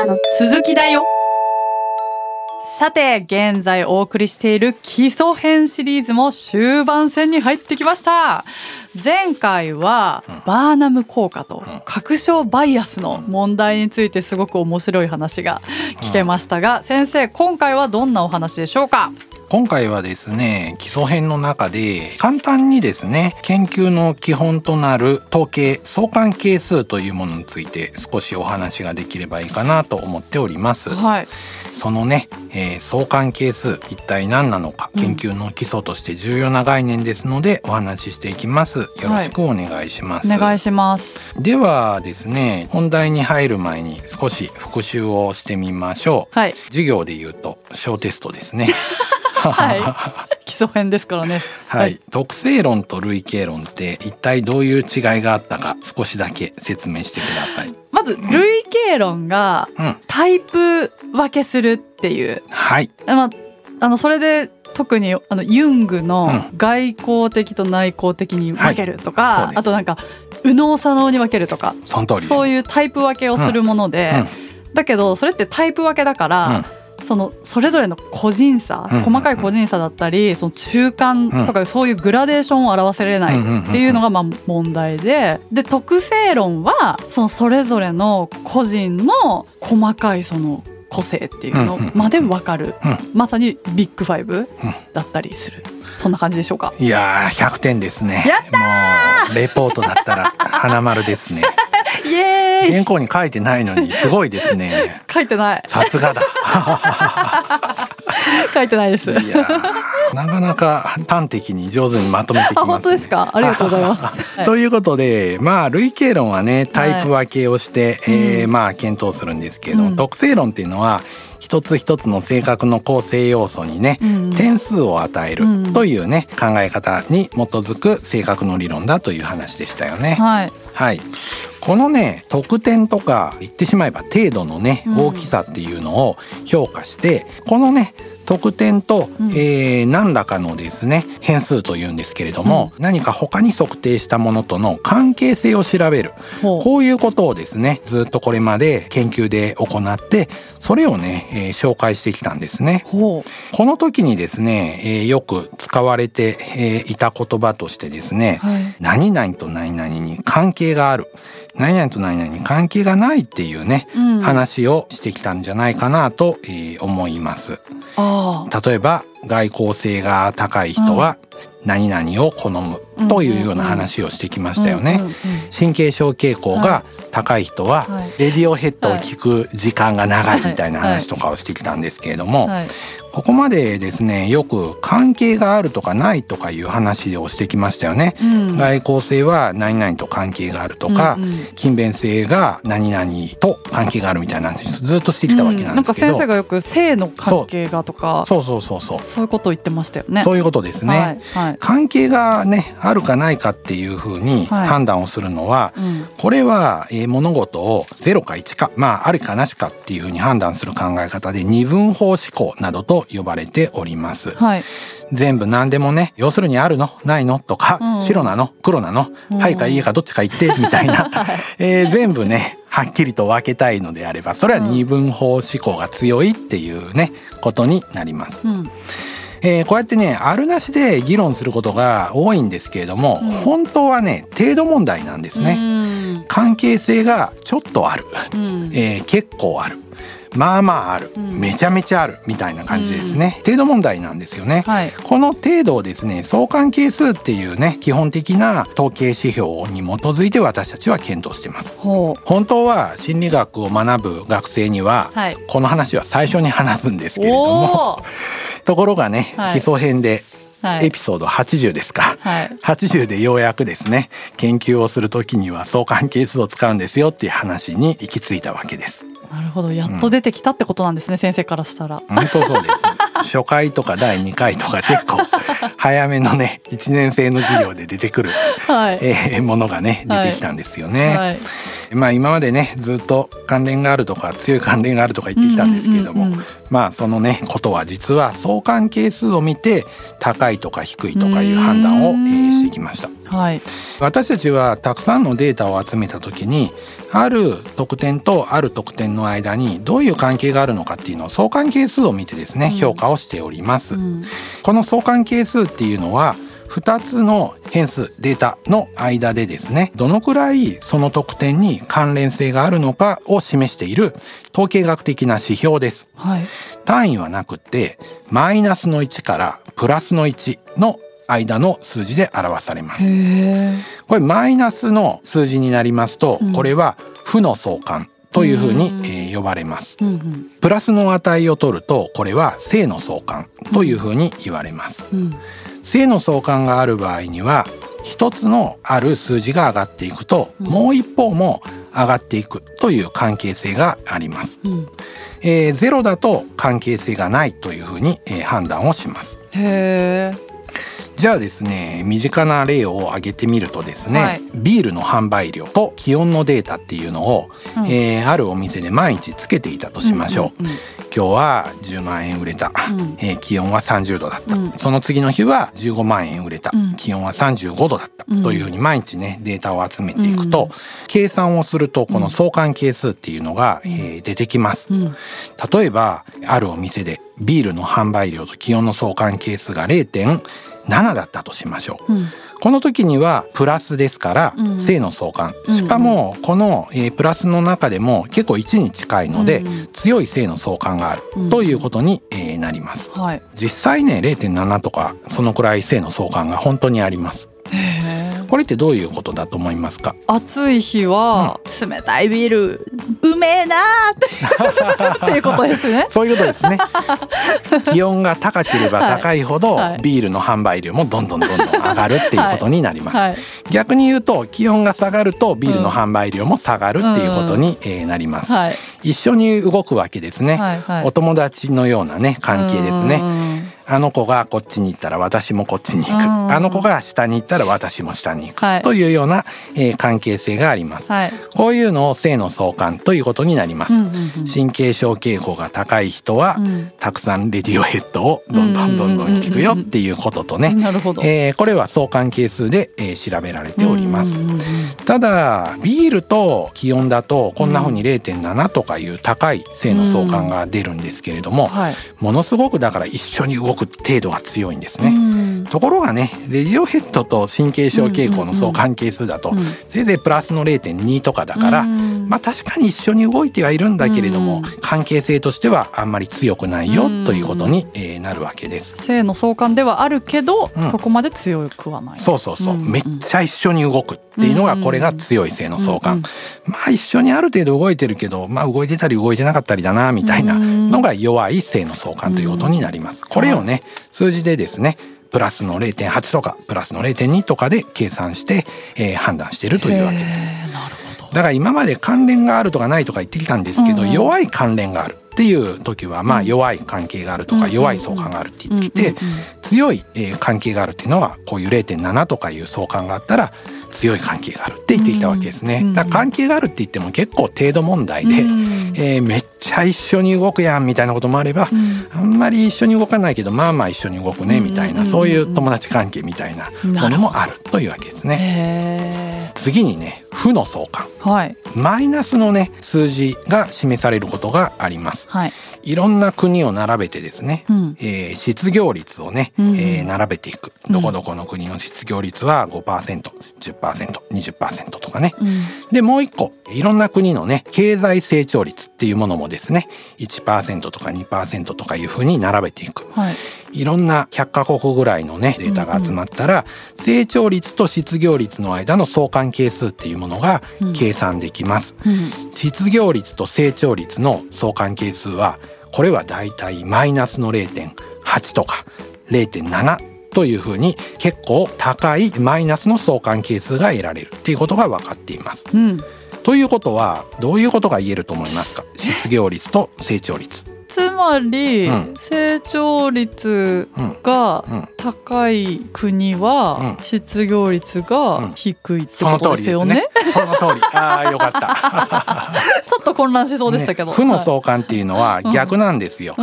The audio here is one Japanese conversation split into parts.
からの続きだよ。さて現在お送りしている基礎編シリーズも終盤戦に入ってきました。前回はバーナム効果と確証バイアスの問題についてすごく面白い話が聞けましたが先生今回はどんなお話でしょうか？今回はですね基礎編の中で簡単にですね研究の基本となる統計相関係数というものについて少しお話ができればいいかなと思っております。はい。そのね、えー、相関係数一体何なのか研究の基礎として重要な概念ですので、お話ししていきます。よろしくお願いします、はい、お願いします。ではですね本題に入る前に少し復習をしてみましょう、はい、授業で言うと小テストですね はい、基礎編ですからね。はい、はい、特性論と類型論って一体どういう違いがあったか少しだけ説明してください。まず類型論がタイプ分けするっていう。はい。まああのそれで特にあのユングの外交的と内向的に分けるとか、はい、あとなんか右脳左脳に分けるとかそういうタイプ分けをするもので、うん。うん、だけどそれってタイプ分けだから、そのそれぞれの個人差、細かい個人差だったりその中間とかそういうグラデーションを表せれないっていうのがまあ問題でで特性論はそのそれぞれの個人の細かいその個性っていうのまで分かる、まさにビッグファイブだったりする。そんな感じでしょうか？いやー、1点ですね。やったレポートだったら花丸ですね。イエーイ。原稿に書いてないのにすごいですね。書いてない。さすがだ。書いてないです。いやなかなか端的に上手にまとめてきます、ね、本当ですか？ありがとうございます。ということでまあ類型論はねタイプ分けをして、はい、えー、まあ検討するんですけど、うん、特性論っていうのは一つ一つの性格の構成要素にね、うん、点数を与えるというね、考え方に基づく性格の理論だという話でしたよね。はい、はい、このね得点とか言ってしまえば程度のね大きさっていうのを評価して、このね得点と、うん、えー、何らかのですね変数というんですけれども、うん、何か他に測定したものとの関係性を調べる。こういうことをですねずっとこれまで研究で行ってそれをね、えー、紹介してきたんですね。この時にですね、えー、よく使われて、えー、いた言葉としてですね、はい、何々と何々に関係がある何々と何々に関係がないっていうね、うん、話をしてきたんじゃないかなと、えー、思います。例えば外交性が高い人は何々を好むというような話をしてきましたよね。神経症傾向が高い人はレディオヘッドを聞く時間が長いみたいな話とかをしてきたんですけれども、ここまでですねよく関係があるとかないとかいう話をしてきましたよね、うん、外交性は何々と関係があるとか、うんうん、勤勉性が何々と関係があるみたいな話ずっとしてきたわけなんですけど、うん、なんか先生がよく性の関係がとかそうそうそうそう。そういうことを言ってましたよね。そういうことですね、はいはい、関係がねあるかないかっていうふうに判断をするのは、はいうん、これは、えー、物事を0か1かまああるかなしかっていうふうに判断する考え方で二分法思考などと呼ばれております。はい、全部何でもね要するにあるのないのとか、うん、白なの黒なの、うん、はいかいいかどっちか言って みたいな、えー、全部ねはっきりと分けたいのであればそれは二分法思考が強いっていうねことになります。うん。えー、こうやってねあるなしで議論することが多いんですけれども、うん、本当はね程度問題なんですね。関係性がちょっとある、うん、えー、結構ある。まあまあある、うん、めちゃめちゃあるみたいな感じですね、うん、程度問題なんですよね、はい、この程度をですね相関係数っていうね基本的な統計指標に基づいて私たちは検討してます。本当は心理学を学ぶ学生には、はい、この話は最初に話すんですけれどもところがね、はい、基礎編でエピソード80ですか、はい、80でようやくですね研究をする時には相関係数を使うんですよっていう話に行き着いたわけです。なるほど。やっと出てきたってことなんですね、うん、先生からしたら。本当そうです。初回とか第2回とか結構 早めのね1年生の授業で出てくる、はい、えー、ものがね出てきたんですよね、はい、まあ今までねずっと関連があるとか強い関連があるとか言ってきたんですけれども、うんうんうんうん、まあそのねことは実は相関係数を見て高いとか低いとかいう判断を、えー、してきました。はい、私たちはたくさんのデータを集めた時にある得点とある得点の間にどういう関係があるのかっていうのを相関係数を見てですね、評価をしております。うん、この相関係数っていうのは2つの変数データの間でですねどのくらいその得点に関連性があるのかを示している統計学的な指標です、はい、単位はなくてマイナスの1からプラスの1の間の数字で表されます。これマイナスの数字になりますと、これは負の相関というふうに、えー、呼ばれます、うんうん、プラスの値を取るとこれは正の相関というふうに言われます、うん正の相関がある場合には一つのある数字が上がっていくと、うん、もう一方も上がっていくという関係性があります。うん、えー、ゼロだと関係性がないというふうに、えー、判断をします。へじゃあですね身近な例を挙げてみるとですね、はい、ビールの販売量と気温のデータっていうのを、うん、えー、あるお店で毎日つけていたとしましょう。うんうんうん。今日は10万円売れた、うん、えー、気温は30度だった、うん、その次の日は15万円売れた、うん、気温は35度だった、というふうに毎日ねデータを集めていくと、計算をするとこの相関係数っていうのが、えー、出てきます、例えばあるお店でビールの販売量と気温の相関係数が0.7だったとしましょう、この時にはプラスですから正の相関、しかもこの、えプラスの中でも結構1に近いので、強い正の相関がある。ということに、えなります、はい、実際ね0.7とかそのくらい正の相関が本当にありますこれってどういうことだと思いますか？暑い日は冷たいビール、うめえなって。いうことですね。そういうことですね。気温が高ければ高いほど、はい、ビールの販売量もどんどんどんどん上がるっていうことになります、はい。はい、逆に言うと気温が下がるとビールの販売量も下がるっていうことに、えなります、一緒に動くわけですね、はいはい、お友達のようなね関係ですねあの子がこっちに行ったら私もこっちに行く、あの子が下に行ったら私も下に行く、はい、というような、えー、関係性があります、はい、こういうのを性の相関ということになります、うんうんうん、神経症傾向が高い人は、うん、たくさんレディオヘッドをどんどんどんどん聞くよっていうこととね、なるほど、えー、これは相関係数で、えー、調べられております、うんうんうん、ただビールと気温だとこんな風に0.7とかいう高い性の相関が出るんですけれども、うん。はい、ものすごくだから一緒に動く程度が強いんですね。ところがねレディオヘッドと神経症傾向の相関係数だと、せいぜいプラスの0.2とかだから、まあ確かに一緒に動いてはいるんだけれども、関係性としてはあんまり強くないよということに、えなるわけです。性の相関ではあるけど、そこまで強くはない。そうそうそう、めっちゃ一緒に動くっていうのがこれが強い性の相関。まあ一緒にある程度動いてるけど、まあ動いてたり動いてなかったりだなみたいなのが弱い性の相関ということになります。これをね数字でですねプラスの0.8とかプラスの0.2とかで計算して、えー、判断しているというわけです。だから今まで関連があるとかないとか言ってきたんですけど、うん、弱い関連があるっていう時はまあ弱い関係があるとか弱い相関があるって言ってきて強い関係があるっていうのはこういう0.7とかいう相関があったら強い関係があるって言ってきたわけですね。だ関係があるって言っても結構程度問題で、えー、めっちゃ一緒に動くやんみたいなこともあれば、あんまり一緒に動かないけどまあまあ一緒に動くねみたいな、そういう友達関係みたいなものもあるというわけですね。次にね負の相関、はい、マイナスのね数字が示されることがあります。はい。いろんな国を並べてですね、うん、えー、失業率をね、うん、えー、並べていく、どこどこの国の失業率は 5%10%20% とかね、うん、でもう一個いろんな国のね経済成長率っていうものもですね1%とか2%とかいうふうに並べていく、はい、いろんな100カ国ぐらいのねデータが集まったら、うんうん、成長率と失業率の間の相関係数っていうものが計算できます、うん。うん、失業率と成長率の相関係数はこれはだいたいマイナスの0.8とか0.7というふうに結構高いマイナスの相関係数が得られるっていうことが分かっています。うん、ということはどういうことが言えると思いますか？失業率と成長率。っつまり、成長率が高い国は失業率が低いってことですよね。その通り。ああ よかった。ちょっと混乱しそうでしたけど。負の相関っていうのは逆なんですよ。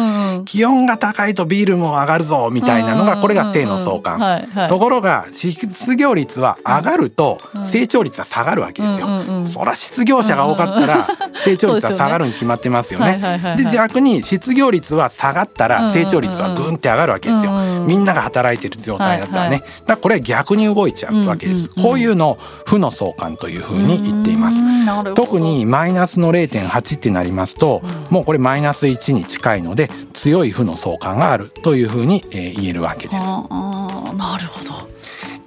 気温が高いとビールも上がるぞみたいなのがこれが正の相関。ところが失業率は上がると成長率は下がるわけですよ。そら失業者が多かったら成長率は下がるに決まってますよね。で逆に失業率は下がったら成長率はぐんって上がるわけですよ。みんなが働いてる状態だったらね。だこれ逆に動いちゃうわけです。こういうのを負の相関というふうに言っています。特にマイナスの0.8ってなりますと、もうこれマイナス1に近いので強い負の相関があるというふうに言えるわけです。なるほど。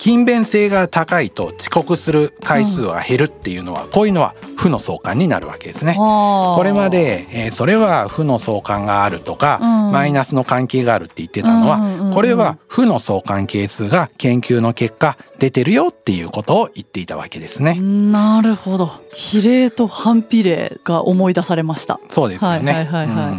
勤勉性が高いと遅刻する回数が減るっていうのは、こういうのは負の相関になるわけですね。これまで、えー、それは負の相関があるとか、うん、マイナスの関係があるって言ってたのは、これは負の相関係数が研究の結果出てるよっていうことを言っていたわけですね。なるほど。比例と反比例が思い出されました。そうですよね。はいはいはい、はい、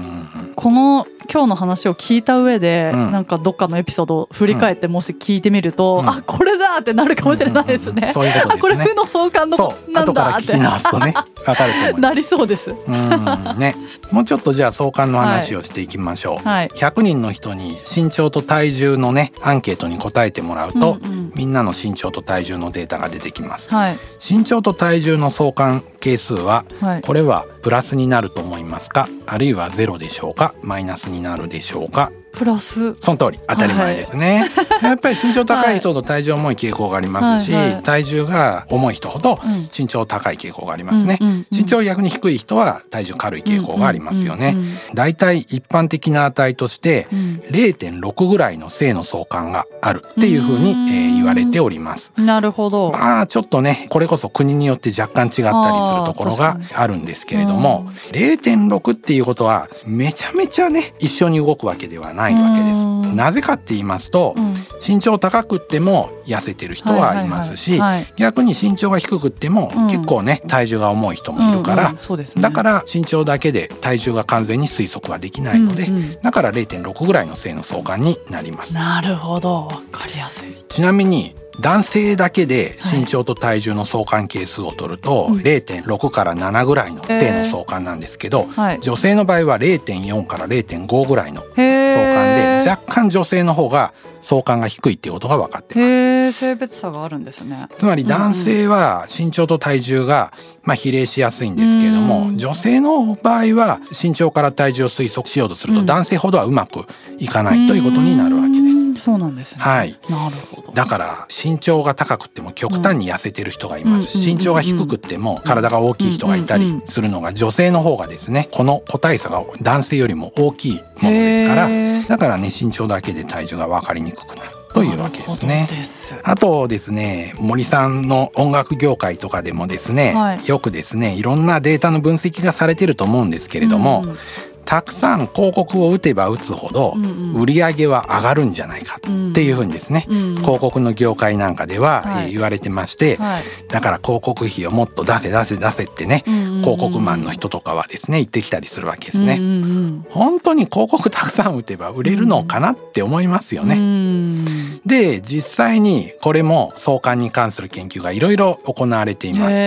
この今日の話を聞いた上で、うん、なんかどっかのエピソードを振り返ってもし聞いてみると、うん、あこれだってなるかもしれないですね。そういうこと、ね、あこれ負の相関のなんだって。ね、かると思なりそうです。うんね。もうちょっとじゃあ相関の話をしていきましょう。はい、100人の人に身長と体重のねアンケートに答えてもらうと、うんうん、みんなの身長と体重のデータが出てきます。はい、身長と体重の相関係数は、はい、これはプラスになると思いますか？あるいはゼロでしょうか？マイナスになるでしょうか？プラス。その通り。当たり前ですね、はい、やっぱり身長高い人ほど体重重い傾向がありますし、はい。はい、体重が重い人ほど身長高い傾向がありますね、うんうんうん、身長逆に低い人は体重軽い傾向がありますよね、だいたい一般的な値として0.6ぐらいの正の相関があるっていうふうに、えー、言われております。なるほど。まあちょっとねこれこそ国によって若干違ったりするところがあるんですけれども0.6っていうことはめちゃめちゃね一緒に動くわけではないないわけです。なぜかって言いますと、うん、身長高くっても痩せてる人はいますし、逆に身長が低くっても結構ね体重が重い人もいるから、だから身長だけで体重が完全に推測はできないので、うんうん、だから0.6ぐらいの正の相関になります。なるほど、わかりやすい。ちなみに男性だけで身長と体重の相関係数を取ると、はい、0.6から7ぐらいの正の相関なんですけど、はい、女性の場合は0.4から0.5ぐらいの相関で若干女性の方が相関が低いっていうことが分かってます。性別差があるんですね。つまり男性は身長と体重がまあ比例しやすいんですけれども、女性の場合は身長から体重を推測しようとすると男性ほどはうまくいかないということになるわけです。そうなんです、ね、はい。なるほど。だから身長が高くても極端に痩せてる人がいます。身長が低くても体が大きい人がいたりするのが女性の方がですね、この個体差が男性よりも大きいものですから、だからね身長だけで体重が分かりにくくなる。というわけですね。あとですね森さんの音楽業界とかでもですね、はい、よくですねいろんなデータの分析がされてると思うんですけれども、うんたくさん広告を打てば打つほど売り上げは上がるんじゃないかっていうふうにですね、広告の業界なんかでは、え言われてまして、だから広告費をもっと出せ出せ出せってね、広告マンの人とかはですね言ってきたりするわけですね。本当に広告たくさん打てば売れるのかなって思いますよね。で実際にこれも相関に関する研究がいろいろ行われています。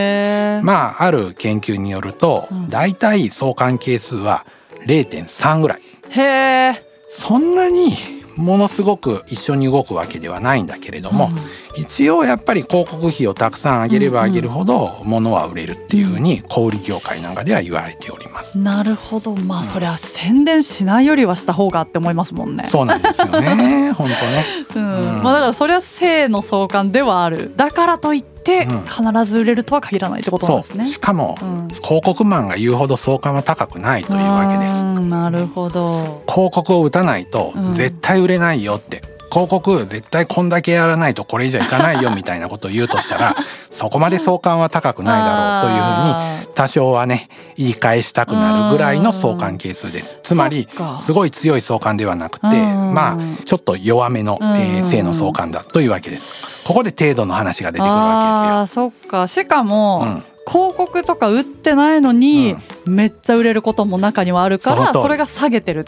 まあある研究によると、だいたい相関係数は0.3ぐらい。へえそんなにものすごく一緒に動くわけではないんだけれども、うん、一応やっぱり広告費をたくさん上げれば上げるほど物は売れるっていうふうに小売業界なんかでは言われております。なるほど。まあ、うん、そりゃ宣伝しないよりはした方がって思いますもんね。そうなんですよね。本当ね、うん、まあだからそりゃ性の相関ではある。だからといってって必ず売れるとは限らないってことなんですね。しかも、広告マンが言うほど相関は高くないというわけです。なるほど。広告を打たないと絶対売れないよって。広告絶対こんだけやらないとこれ以上いかないよみたいなことを言うとしたら そこまで相関は高くないだろうというふうに多少はね言い返したくなるぐらいの相関係数です。つまりすごい強い相関ではなくてまあちょっと弱めの、えー、性の相関だというわけです。ここで程度の話が出てくるわけですよ。そっか。しかも、うん広告とか打ってないのに、めっちゃ売れることも中にはあるからそれが下げてるっ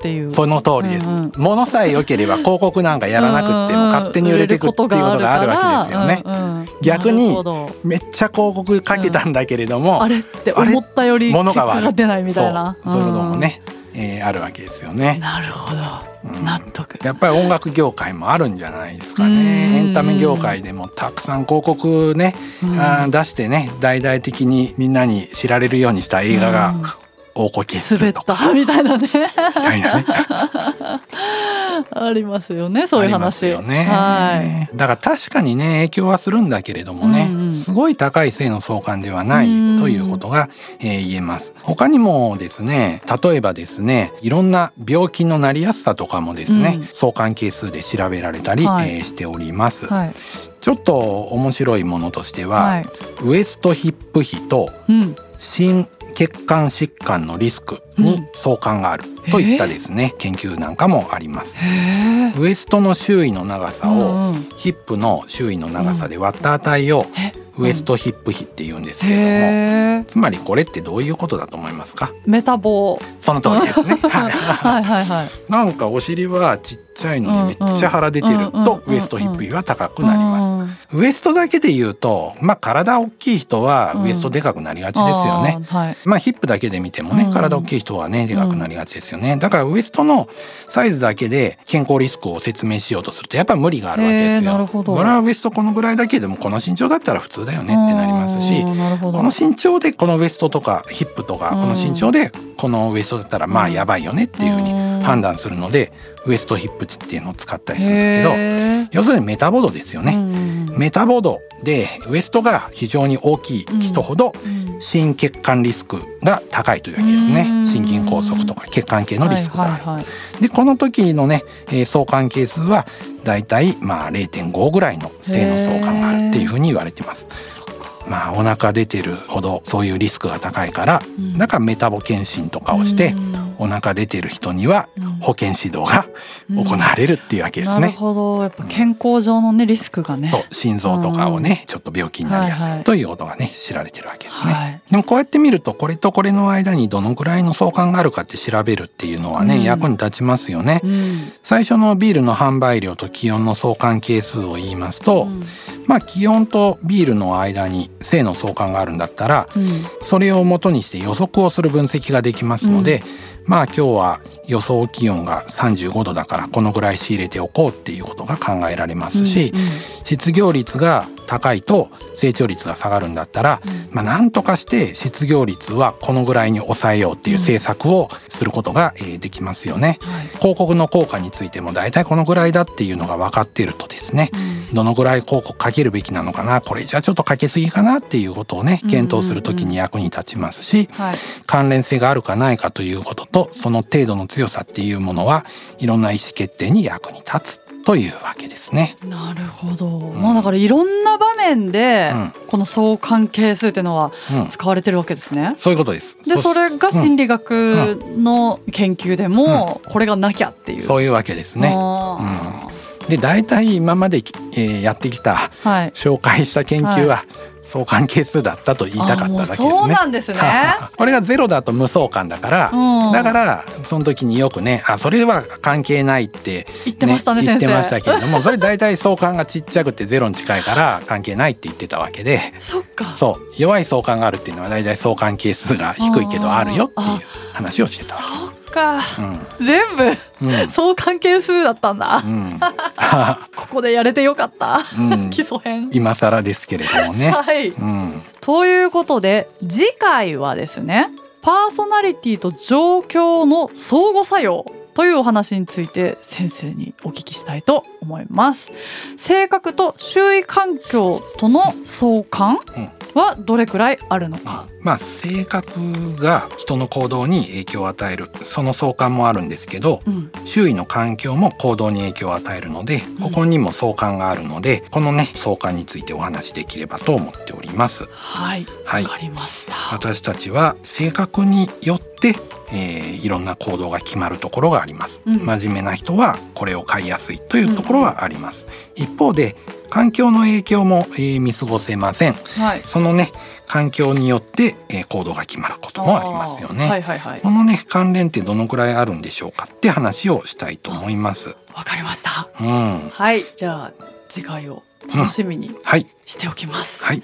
ていう、はい、その通りです、うんうん、ものさえ良ければ広告なんかやらなくても勝手に売れていくっていうことがあるわけですよね、うんうん、逆にめっちゃ広告かけたんだけれども、うん、あれって思ったより結果が出ないみたいな。そう。そういうこともね、えー、あるわけですよね。なるほど。納得。やっぱり音楽業界もあるんじゃないですかね。エンタメ業界でもたくさん広告ね、あ出してね大々的にみんなに知られるようにした映画が大こけするとか。みたいなね。たいなね。ありますよねそういう話。よね、はい。だから確かにね影響はするんだけれどもね、うんうん、すごい高い性の相関ではないということが、えー、言えます。他にもですね例えばですねいろんな病気のなりやすさとかもですね、うん、相関係数で調べられたり、はい、えー、しております。はいちょっと面白いものとしては、はい、ウエストヒップ比と心血管疾患のリスクに相関があるといったですね、研究なんかもあります。ウエストの周囲の長さをヒップの周囲の長さで割った値をウエストヒップ比って言うんですけれども、つまりこれってどういうことだと思いますか？メタボ。その通りですね。はい はいはい。なんかお尻はちっちゃいのにめっちゃ腹出てるとウエストヒップ比は高くなります。ウエストだけで言うとまあ体大きい人はウエストでかくなりがちですよね、はい、まあヒップだけで見てもね体大きい人はねでかくなりがちですよね。だからウエストのサイズだけで健康リスクを説明しようとするとやっぱり無理があるわけですよ。これはウエストこのぐらいだけでもこの身長だったら普通だよねってなりますしこの身長でこのウエストとかヒップとかこの身長でこのウエストだったらまあやばいよねっていうふうに判断するのでウエストヒップ値っていうのを使ったりするんですけど要するにメタボ度ですよね。メタボ度でウエストが非常に大きい人ほど心血管リスクが高いというわけですね。心筋梗塞とか血管系のリスクがある。はいはいはい、でこの時のね、えー、相関係数はだいたいまあ0.5ぐらいの正の相関があるっていうふうに言われてます。まあお腹出てるほどそういうリスクが高いから、うん、だからメタボ検診とかをして、お腹出てる人には保健指導が行われるっていうわけですね。なるほど。やっぱ健康上のねリスクがね。そう。心臓とかをね、ちょっと病気になりやすいということがね知られてるわけですね。はい、でもこうやって見るとこれとこれの間にどのぐらいの相関があるかって調べるっていうのはね、うん、役に立ちますよね、うん、最初のビールの販売量と気温の相関係数を言いますと、うん。まあ気温とビールの間に性の相関があるんだったら、うん、それをもとにして予測をする分析ができますので、うん、まあ今日は予想気温が35度だからこのぐらい仕入れておこうっていうことが考えられますし、うんうん、失業率が高いと成長率が下がるんだったら、うん、まあなんとかして失業率はこのぐらいに抑えようっていう政策をすることができますよね、はい、広告の効果についても大体このぐらいだっていうのが分かっているとですね、うん、どのぐらい広告かけるべきなのかなこれじゃちょっとかけすぎかなっていうことをね検討するときに役に立ちますし、はい、関連性があるかないかということとその程度の強さっていうものはいろんな意思決定に役に立つというわけですね。なるほど。うん、まあだからいろんな場面でこの相関係数っていうのは使われてるわけですね。うん、そういうことです。でそれが心理学の研究でもこれがなきゃっていう。そういうわけですね。うん、で大体今まで、えー、やってきた、はい、紹介した研究は、はい相関係数だったと言いたかっただけですね。そうなんですね。これがゼロだと無相関だから、うん、だからその時によくね、あそれは関係ないって、ね、言ってましたね言ってましたけれども、それ大体相関がちっちゃくてゼロに近いから関係ないって言ってたわけで、そっか。そう弱い相関があるっていうのは大体相関係数が低いけどあるよっていう話をしてた。か、うん、全部、うん、相関係数だったんだ、うん、ここでやれてよかった、基礎編。今更ですけれどもね。はい、ということで次回はですねパーソナリティと状況の相互作用というお話について先生にお聞きしたいと思います。性格と周囲環境との相関はどれくらいあるのか、まあ性格が人の行動に影響を与える。その相関もあるんですけど、うん、周囲の環境も行動に影響を与えるのでここにも相関があるので、うん、このね相関についてお話しできればと思っております。はい。はい、かりました。私たちは性格によってえー、いろんな行動が決まるところがあります、うん、真面目な人はこれを買いやすいというところはあります、うん、一方で環境の影響も、えー、見過ごせません、はい、そのね環境によって、えー、行動が決まることもありますよね、はいはいはい、このね関連ってどのくらいあるんでしょうかって話をしたいと思います。わかりました、うん、はい。じゃあ次回を楽しみにしておきます、はい、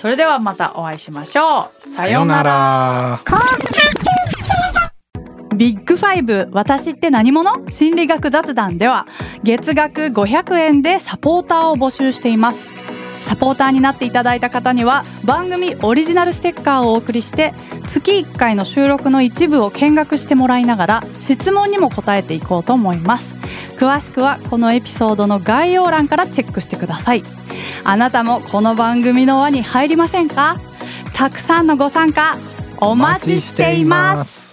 それではまたお会いしましょう。さようならビッグファイブ私って何者？心理学雑談では月額500円でサポーターを募集しています。サポーターになっていただいた方には番組オリジナルステッカーをお送りして月1回の収録の一部を見学してもらいながら質問にも答えていこうと思います。詳しくはこのエピソードの概要欄からチェックしてください。あなたもこの番組の輪に入りませんか？たくさんのご参加お待ちしています。